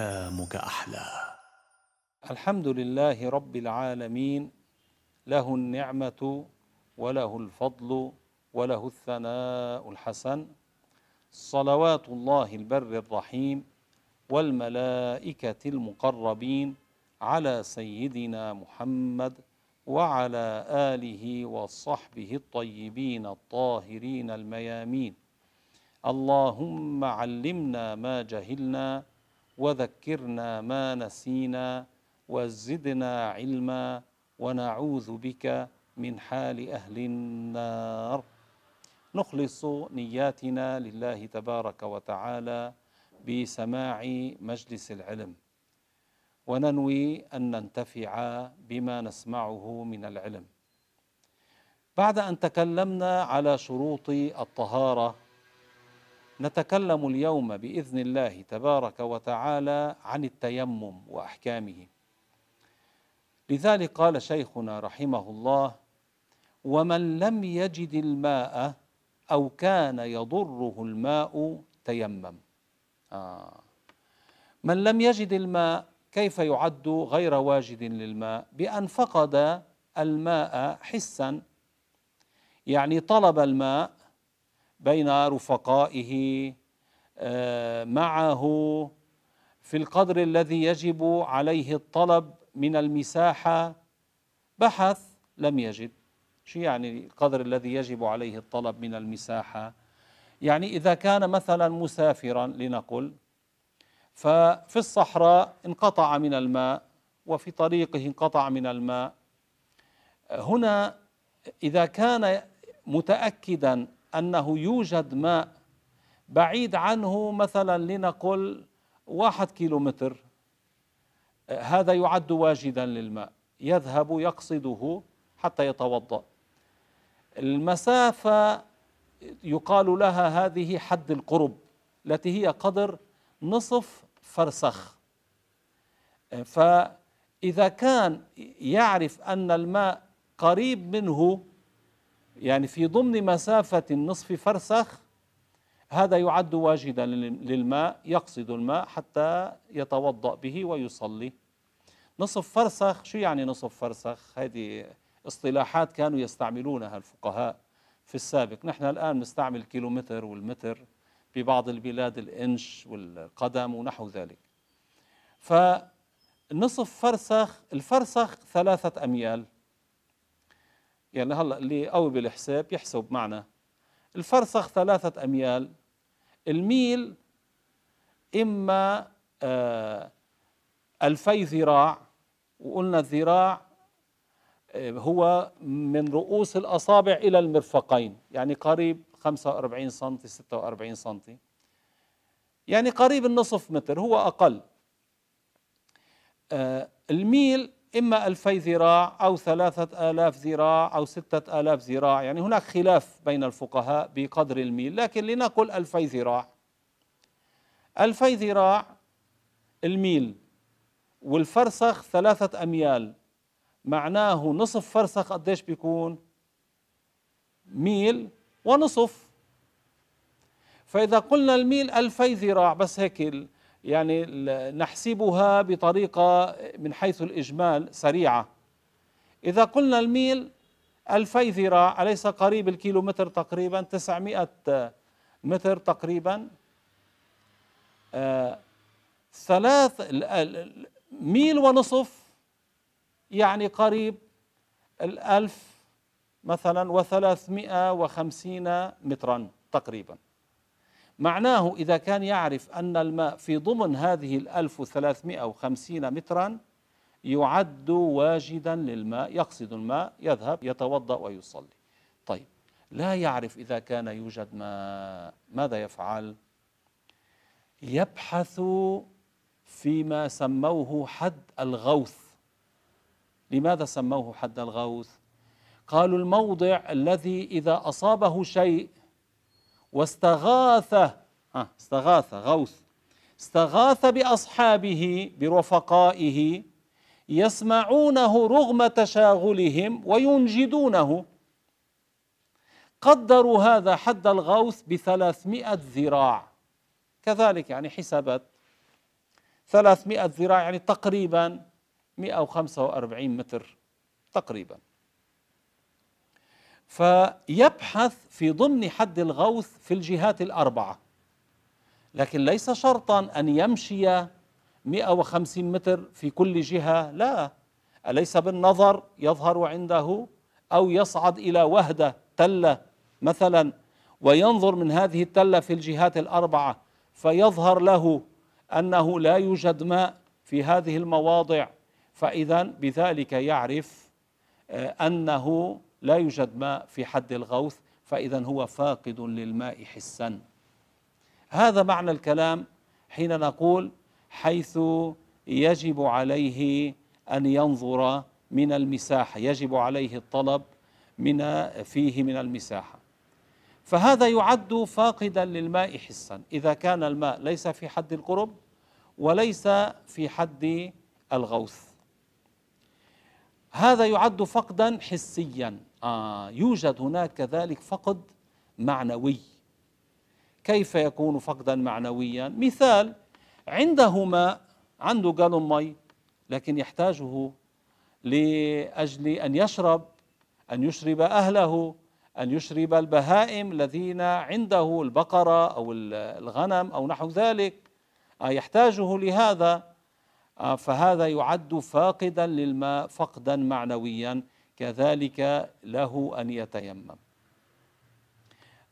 أيامك أحلى. الحمد لله رب العالمين له النعمة وله الفضل وله الثناء الحسن. صلوات الله البر الرحيم والملائكة المقربين على سيدنا محمد وعلى آله وصحبه الطيبين الطاهرين الميامين. اللهم علمنا ما جهلنا وذكرنا ما نسينا وزدنا علما ونعوذ بك من حال أهل النار. نخلص نياتنا لله تبارك وتعالى بسماع مجلس العلم وننوي أن ننتفع بما نسمعه من العلم. بعد أن تكلمنا على شروط الطهارة نتكلم اليوم بإذن الله تبارك وتعالى عن التيمم وأحكامه. لذلك قال شيخنا رحمه الله ومن لم يجد الماء أو كان يضره الماء تيمم. آه. من لم يجد الماء كيف يعد غير واجد للماء؟ بأن فقد الماء حسا. يعني طلب الماء بين رفقائه آه، معه في القدر الذي يجب عليه الطلب من المساحة. بحث لم يجد. شو يعني القدر الذي يجب عليه الطلب من المساحة؟ يعني إذا كان مثلا مسافرا لنقل ففي الصحراء انقطع من الماء وفي طريقه انقطع من الماء. هنا إذا كان متأكدا أنه يوجد ماء بعيد عنه مثلا لنقل واحد كيلو متر هذا يعد واجدا للماء يذهب يقصده حتى يتوضأ. المسافة يقال لها هذه حد القرب التي هي قدر نصف فرسخ. فإذا كان يعرف أن الماء قريب منه يعني في ضمن مسافة نصف فرسخ هذا يعد واجدا للماء يقصد الماء حتى يتوضأ به ويصلي. نصف فرسخ شو يعني نصف فرسخ؟ هذه اصطلاحات كانوا يستعملونها الفقهاء في السابق. نحن الآن نستعمل كيلومتر والمتر في بعض البلاد الإنش والقدم ونحو ذلك. فنصف فرسخ الفرسخ ثلاثة أميال. يعني هلا اللي قوي بالحساب يحسب معنا. الفرسخ ثلاثة أميال الميل إما آه ألفي ذراع وقلنا الذراع آه هو من رؤوس الأصابع إلى المرفقين يعني قريب 45 سم 46 سم يعني قريب النصف متر هو أقل. آه الميل إما ألفي ذراع أو ثلاثة آلاف ذراع أو ستة آلاف ذراع يعني هناك خلاف بين الفقهاء بقدر الميل لكن لنقل ألفي ذراع. ألفي ذراع الميل والفرسخ ثلاثة أميال معناه نصف فرسخ قديش بيكون؟ ميل ونصف. فإذا قلنا الميل ألفي ذراع بس هيك يعني نحسبها بطريقة من حيث الإجمال سريعة. إذا قلنا الميل ألفي ذراع أليس قريب الكيلومتر تقريبا؟ تسعمائة متر تقريبا. آه ثلاث ميل ونصف يعني قريب الألف مثلا وثلاثمائة وخمسين مترا تقريبا. معناه إذا كان يعرف أن الماء في ضمن هذه الألف وثلاثمائة وخمسين مترا يعد واجدا للماء يقصد الماء يذهب يتوضأ ويصلي. طيب لا يعرف إذا كان يوجد ماء. ماذا يفعل؟ يبحث فيما سموه حد الغوث. لماذا سموه حد الغوث؟ قالوا الموضع الذي إذا أصابه شيء واستغاث ها استغاث غوث. استغاث بأصحابه برفقائه يسمعونه رغم تشاغلهم وينجدونه. قدروا هذا حد الغوث بثلاثمائة ذراع. كذلك يعني حسابات. 300 ذراع يعني تقريبا 145 متر تقريبا. فيبحث في ضمن حد الغوث في الجهات الأربعة. لكن ليس شرطا أن يمشي 150 متر في كل جهة لا. أليس بالنظر يظهر عنده أو يصعد إلى وهدة تلة مثلا وينظر من هذه التلة في الجهات الأربعة فيظهر له أنه لا يوجد ماء في هذه المواضع. فإذا بذلك يعرف آه، أنه لا يوجد ماء في حد الغوث فإذا هو فاقد للماء حسا. هذا معنى الكلام حين نقول حيث يجب عليه أن ينظر من المساحة يجب عليه الطلب من فيه من المساحة. فهذا يعد فاقدا للماء حسا. إذا كان الماء ليس في حد القرب وليس في حد الغوث. هذا يعد فقدا حسيا. آه يوجد هناك كذلك فقد معنوي. كيف يكون فقدا معنويا؟ مثال عنده ماء عنده جالون مي لكن يحتاجه لأجل أن يشرب أن يشرب أهله أن يشرب البهائم الذين عنده البقرة أو الغنم أو نحو ذلك. آه، يحتاجه لهذا. آه، فهذا يعد فاقدا للماء فقدا معنويا. كذلك له أن يتيمم.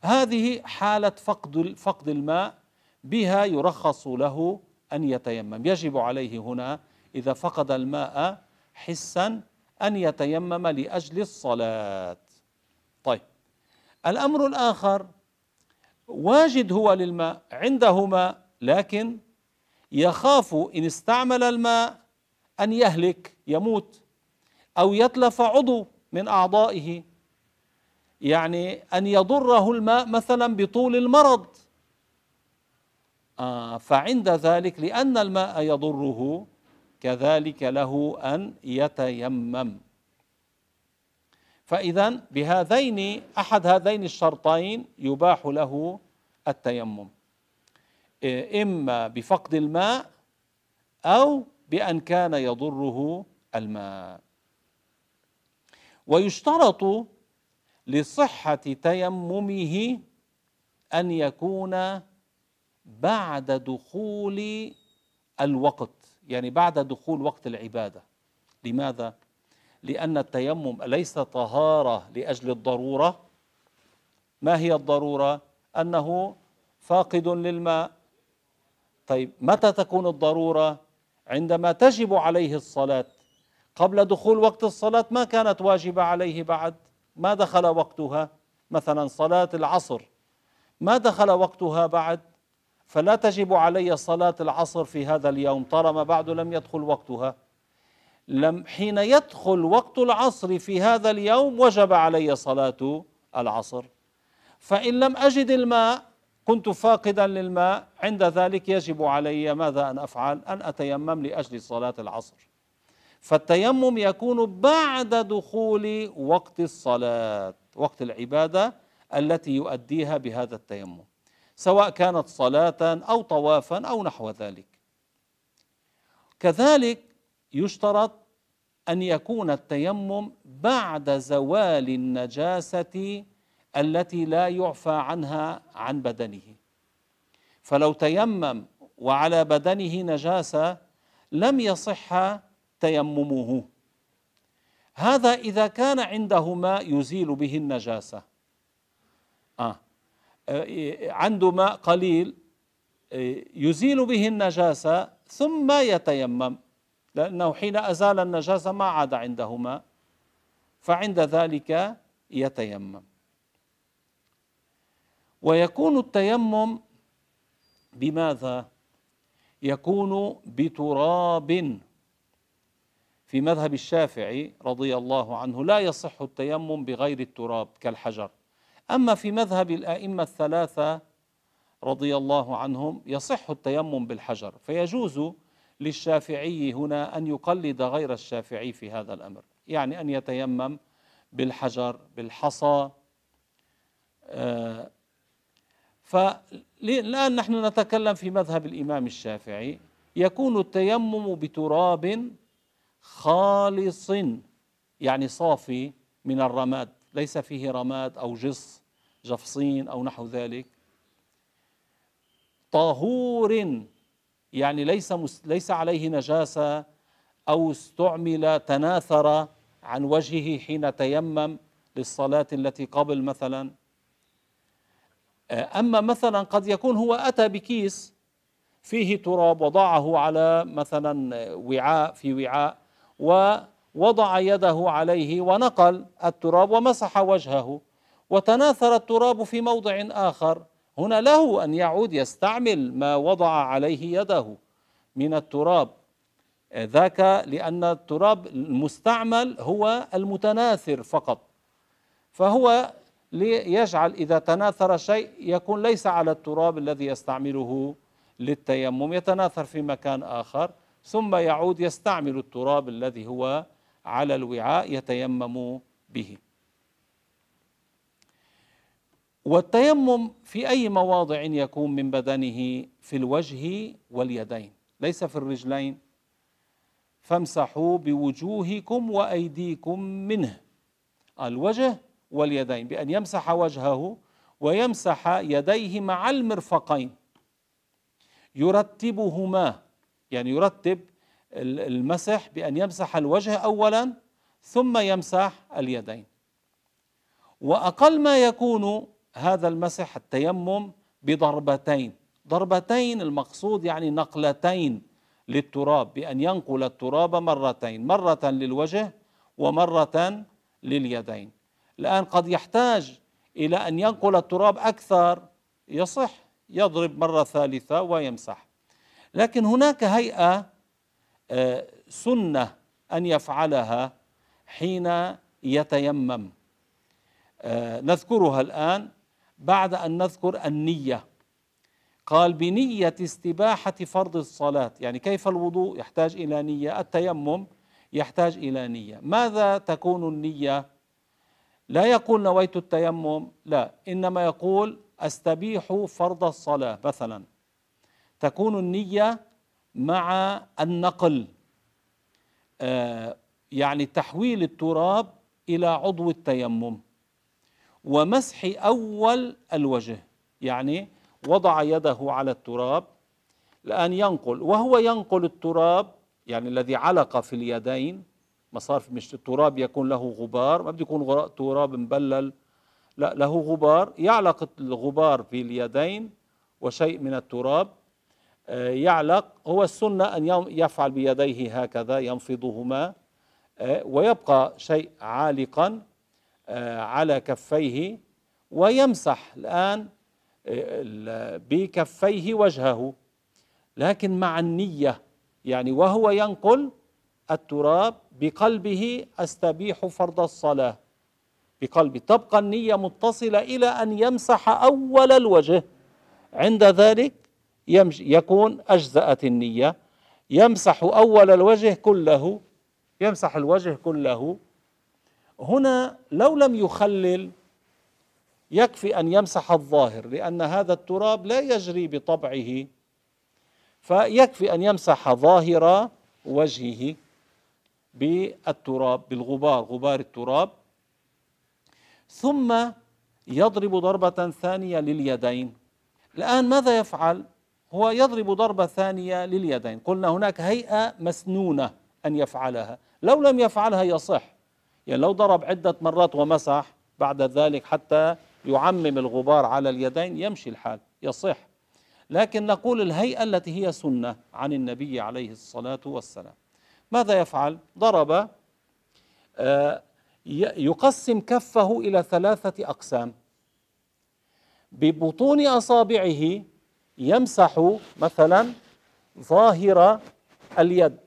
هذه حالة فقد فقد الماء بها يرخص له أن يتيمم. يجب عليه هنا إذا فقد الماء حسا أن يتيمم لأجل الصلاة. طيب الأمر الآخر واجد هو للماء عنده ماء لكن يخاف إن استعمل الماء أن يهلك يموت. أو يتلف عضو من أعضائه. يعني أن يضره الماء مثلا بطول المرض. آه فعند ذلك لأن الماء يضره كذلك له أن يتيمم. فإذا بهذين أحد هذين الشرطين يباح له التيمم. إما بفقد الماء أو بأن كان يضره الماء. ويشترط لصحة تيممه أن يكون بعد دخول الوقت يعني بعد دخول وقت العبادة. لماذا؟ لأن التيمم ليس طهارة لأجل الضرورة. ما هي الضرورة؟ أنه فاقد للماء. طيب متى تكون الضرورة؟ عندما تجب عليه الصلاة. قبل دخول وقت الصلاة ما كانت واجبة عليه بعد. ما دخل وقتها. مثلا صلاة العصر. ما دخل وقتها بعد. فلا تجب علي صلاة العصر في هذا اليوم. طالما بعد لم يدخل وقتها. لم حين يدخل وقت العصر في هذا اليوم وجب علي صلاة العصر. فإن لم أجد الماء كنت فاقدا للماء عند ذلك يجب علي ماذا أن أفعل؟ أن أتيمم لأجل صلاة العصر. فالتيمم يكون بعد دخول وقت الصلاة، وقت العبادة التي يؤديها بهذا التيمم. سواء كانت صلاة أو طوافا أو نحو ذلك. كذلك يشترط أن يكون التيمم بعد زوال النجاسة التي لا يعفى عنها عن بدنه فلو تيمم وعلى بدنه نجاسة لم يصح تيممه. هذا إذا كان عنده ماء يزيل به النجاسة. آه. عنده ماء قليل يزيل به النجاسة ثم يتيمم لأنه حين أزال النجاسة ما عاد عنده ماء فعند ذلك يتيمم. ويكون التيمم بماذا؟ يكون بتراب. في مذهب الشافعي رضي الله عنه لا يصح التيمم بغير التراب كالحجر. أما في مذهب الأئمة الثلاثة رضي الله عنهم يصح التيمم بالحجر. فيجوز للشافعي هنا أن يقلد غير الشافعي في هذا الأمر. يعني أن يتيمم بالحجر بالحصى. آه فالآن نحن نتكلم في مذهب الإمام الشافعي يكون التيمم بتراب خالص يعني صافي من الرماد ليس فيه رماد أو جص جفصين أو نحو ذلك. طهور يعني ليس ليس عليه نجاسة أو استعمل تناثر عن وجهه حين تيمم للصلاة التي قبل مثلا. أما مثلا قد يكون هو أتى بكيس فيه تراب وضعه على مثلا وعاء في وعاء ووضع يده عليه ونقل التراب ومسح وجهه وتناثر التراب في موضع آخر. هنا له أن يعود يستعمل ما وضع عليه يده من التراب. ذاك لأن التراب المستعمل هو المتناثر فقط. فهو ليجعل إذا تناثر شيء يكون ليس على التراب الذي يستعمله للتيمم يتناثر في مكان آخر. ثم يعود يستعمل التراب الذي هو على الوعاء يتيمم به. والتيمم في أي مواضع يكون من بدنه؟ في الوجه واليدين. ليس في الرجلين. فامسحوا بوجوهكم وأيديكم منه. الوجه واليدين بأن يمسح وجهه ويمسح يديه مع المرفقين. يرتبهما. يعني يرتب المسح بأن يمسح الوجه أولا ثم يمسح اليدين. وأقل ما يكون هذا المسح التيمم بضربتين. ضربتين المقصود يعني نقلتين للتراب بأن ينقل التراب مرتين مرة للوجه ومرة لليدين. الآن قد يحتاج إلى أن ينقل التراب أكثر يصح يضرب مرة ثالثة ويمسح. لكن هناك هيئة آه، سنة أن يفعلها حين يتيمم. آه، نذكرها الآن بعد أن نذكر النية. قال بنية استباحة فرض الصلاة يعني كيف الوضوء يحتاج إلى نية التيمم يحتاج إلى نية. ماذا تكون النية؟ لا يقول نويت التيمم لا إنما يقول أستبيح فرض الصلاة مثلا. تكون النية مع النقل. آه يعني تحويل التراب إلى عضو التيمم ومسح أول الوجه يعني وضع يده على التراب الآن ينقل وهو ينقل التراب يعني الذي علق في اليدين ما صار مش التراب يكون له غبار ما بده يكون تراب مبلل لا له غبار يعلق الغبار في اليدين وشيء من التراب يعلق هو السنة أن يفعل بيديه هكذا ينفضهما آه، ويبقى شيء عالقا آه، على كفيه ويمسح الآن بكفيه وجهه. لكن مع النية يعني وهو ينقل التراب بقلبه أستبيح فرض الصلاة. بقلبه تبقى النية متصلة إلى أن يمسح أول الوجه. عند ذلك يكون أجزأت النية. يمسح أول الوجه كله. يمسح الوجه كله. هنا لو لم يخلل يكفي أن يمسح الظاهر لأن هذا التراب لا يجري بطبعه. فيكفي أن يمسح ظاهر وجهه بالتراب بالغبار غبار التراب. ثم يضرب ضربة ثانية لليدين. الآن ماذا يفعل؟ هو يضرب ضربة ثانية لليدين. قلنا هناك هيئة مسنونة أن يفعلها. لو لم يفعلها يصح. يعني لو ضرب عدة مرات ومسح بعد ذلك حتى يعمم الغبار على اليدين يمشي الحال. يصح. لكن نقول الهيئة التي هي سنة عن النبي عليه الصلاة والسلام. ماذا يفعل؟ ضرب آه، يقسم كفه إلى ثلاثة أقسام. ببطون أصابعه يمسح مثلا ظاهر اليد.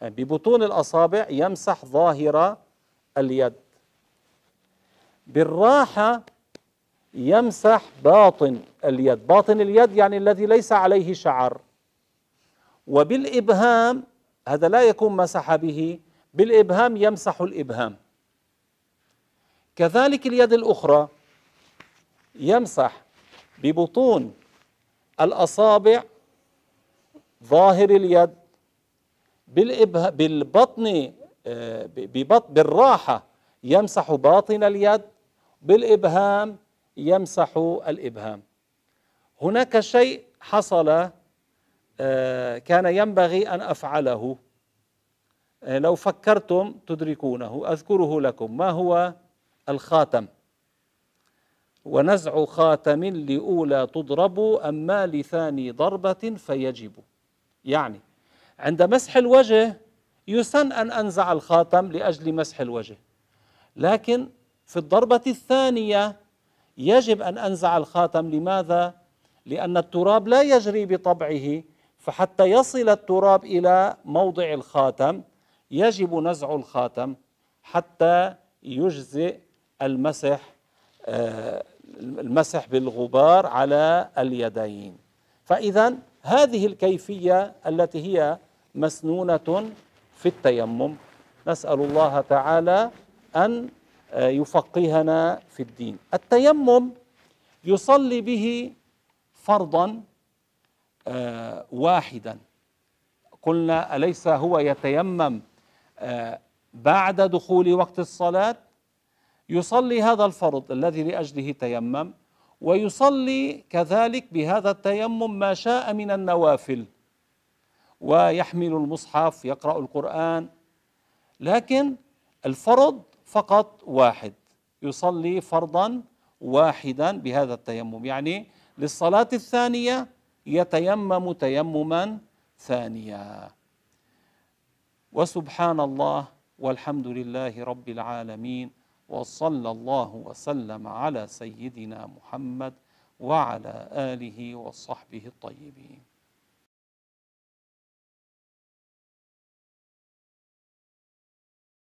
يعني ببطون الأصابع يمسح ظاهر اليد. بالراحة يمسح باطن اليد. باطن اليد يعني الذي ليس عليه شعر. وبالإبهام هذا لا يكون مسح به بالإبهام يمسح الإبهام. كذلك اليد الأخرى يمسح ببطون الأصابع ظاهر اليد بالبطن آه، ببطن بالراحة يمسح باطن اليد بالإبهام يمسح الإبهام. هناك شيء حصل آه، كان ينبغي أن أفعله. آه، لو فكرتم تدركونه أذكره لكم. ما هو الخاتم؟ ونزع خاتم لأولى تضرب أما لثاني ضربة فيجب يعني عند مسح الوجه يسن أن أنزع الخاتم لأجل مسح الوجه لكن في الضربة الثانية يجب أن أنزع الخاتم لماذا؟ لأن التراب لا يجري بطبعه فحتى يصل التراب إلى موضع الخاتم يجب نزع الخاتم حتى يجزئ المسح آه، المسح بالغبار على اليدين. فإذا هذه الكيفية التي هي مسنونة في التيمم. نسأل الله تعالى أن آه، يفقهنا في الدين. التيمم يصلي به فرضا آه، واحدا. قلنا أليس هو يتيمم آه، بعد دخول وقت الصلاة؟ يصلي هذا الفرض الذي لأجله تيمم ويصلي كذلك بهذا التيمم ما شاء من النوافل. ويحمل المصحف يقرأ القرآن لكن الفرض فقط واحد. يصلي فرضا واحدا بهذا التيمم. يعني للصلاة الثانية يتيمم تيمما ثانيا. وسبحان الله والحمد لله رب العالمين. وصلى الله وسلم على سيدنا محمد وعلى آله وصحبه الطيبين.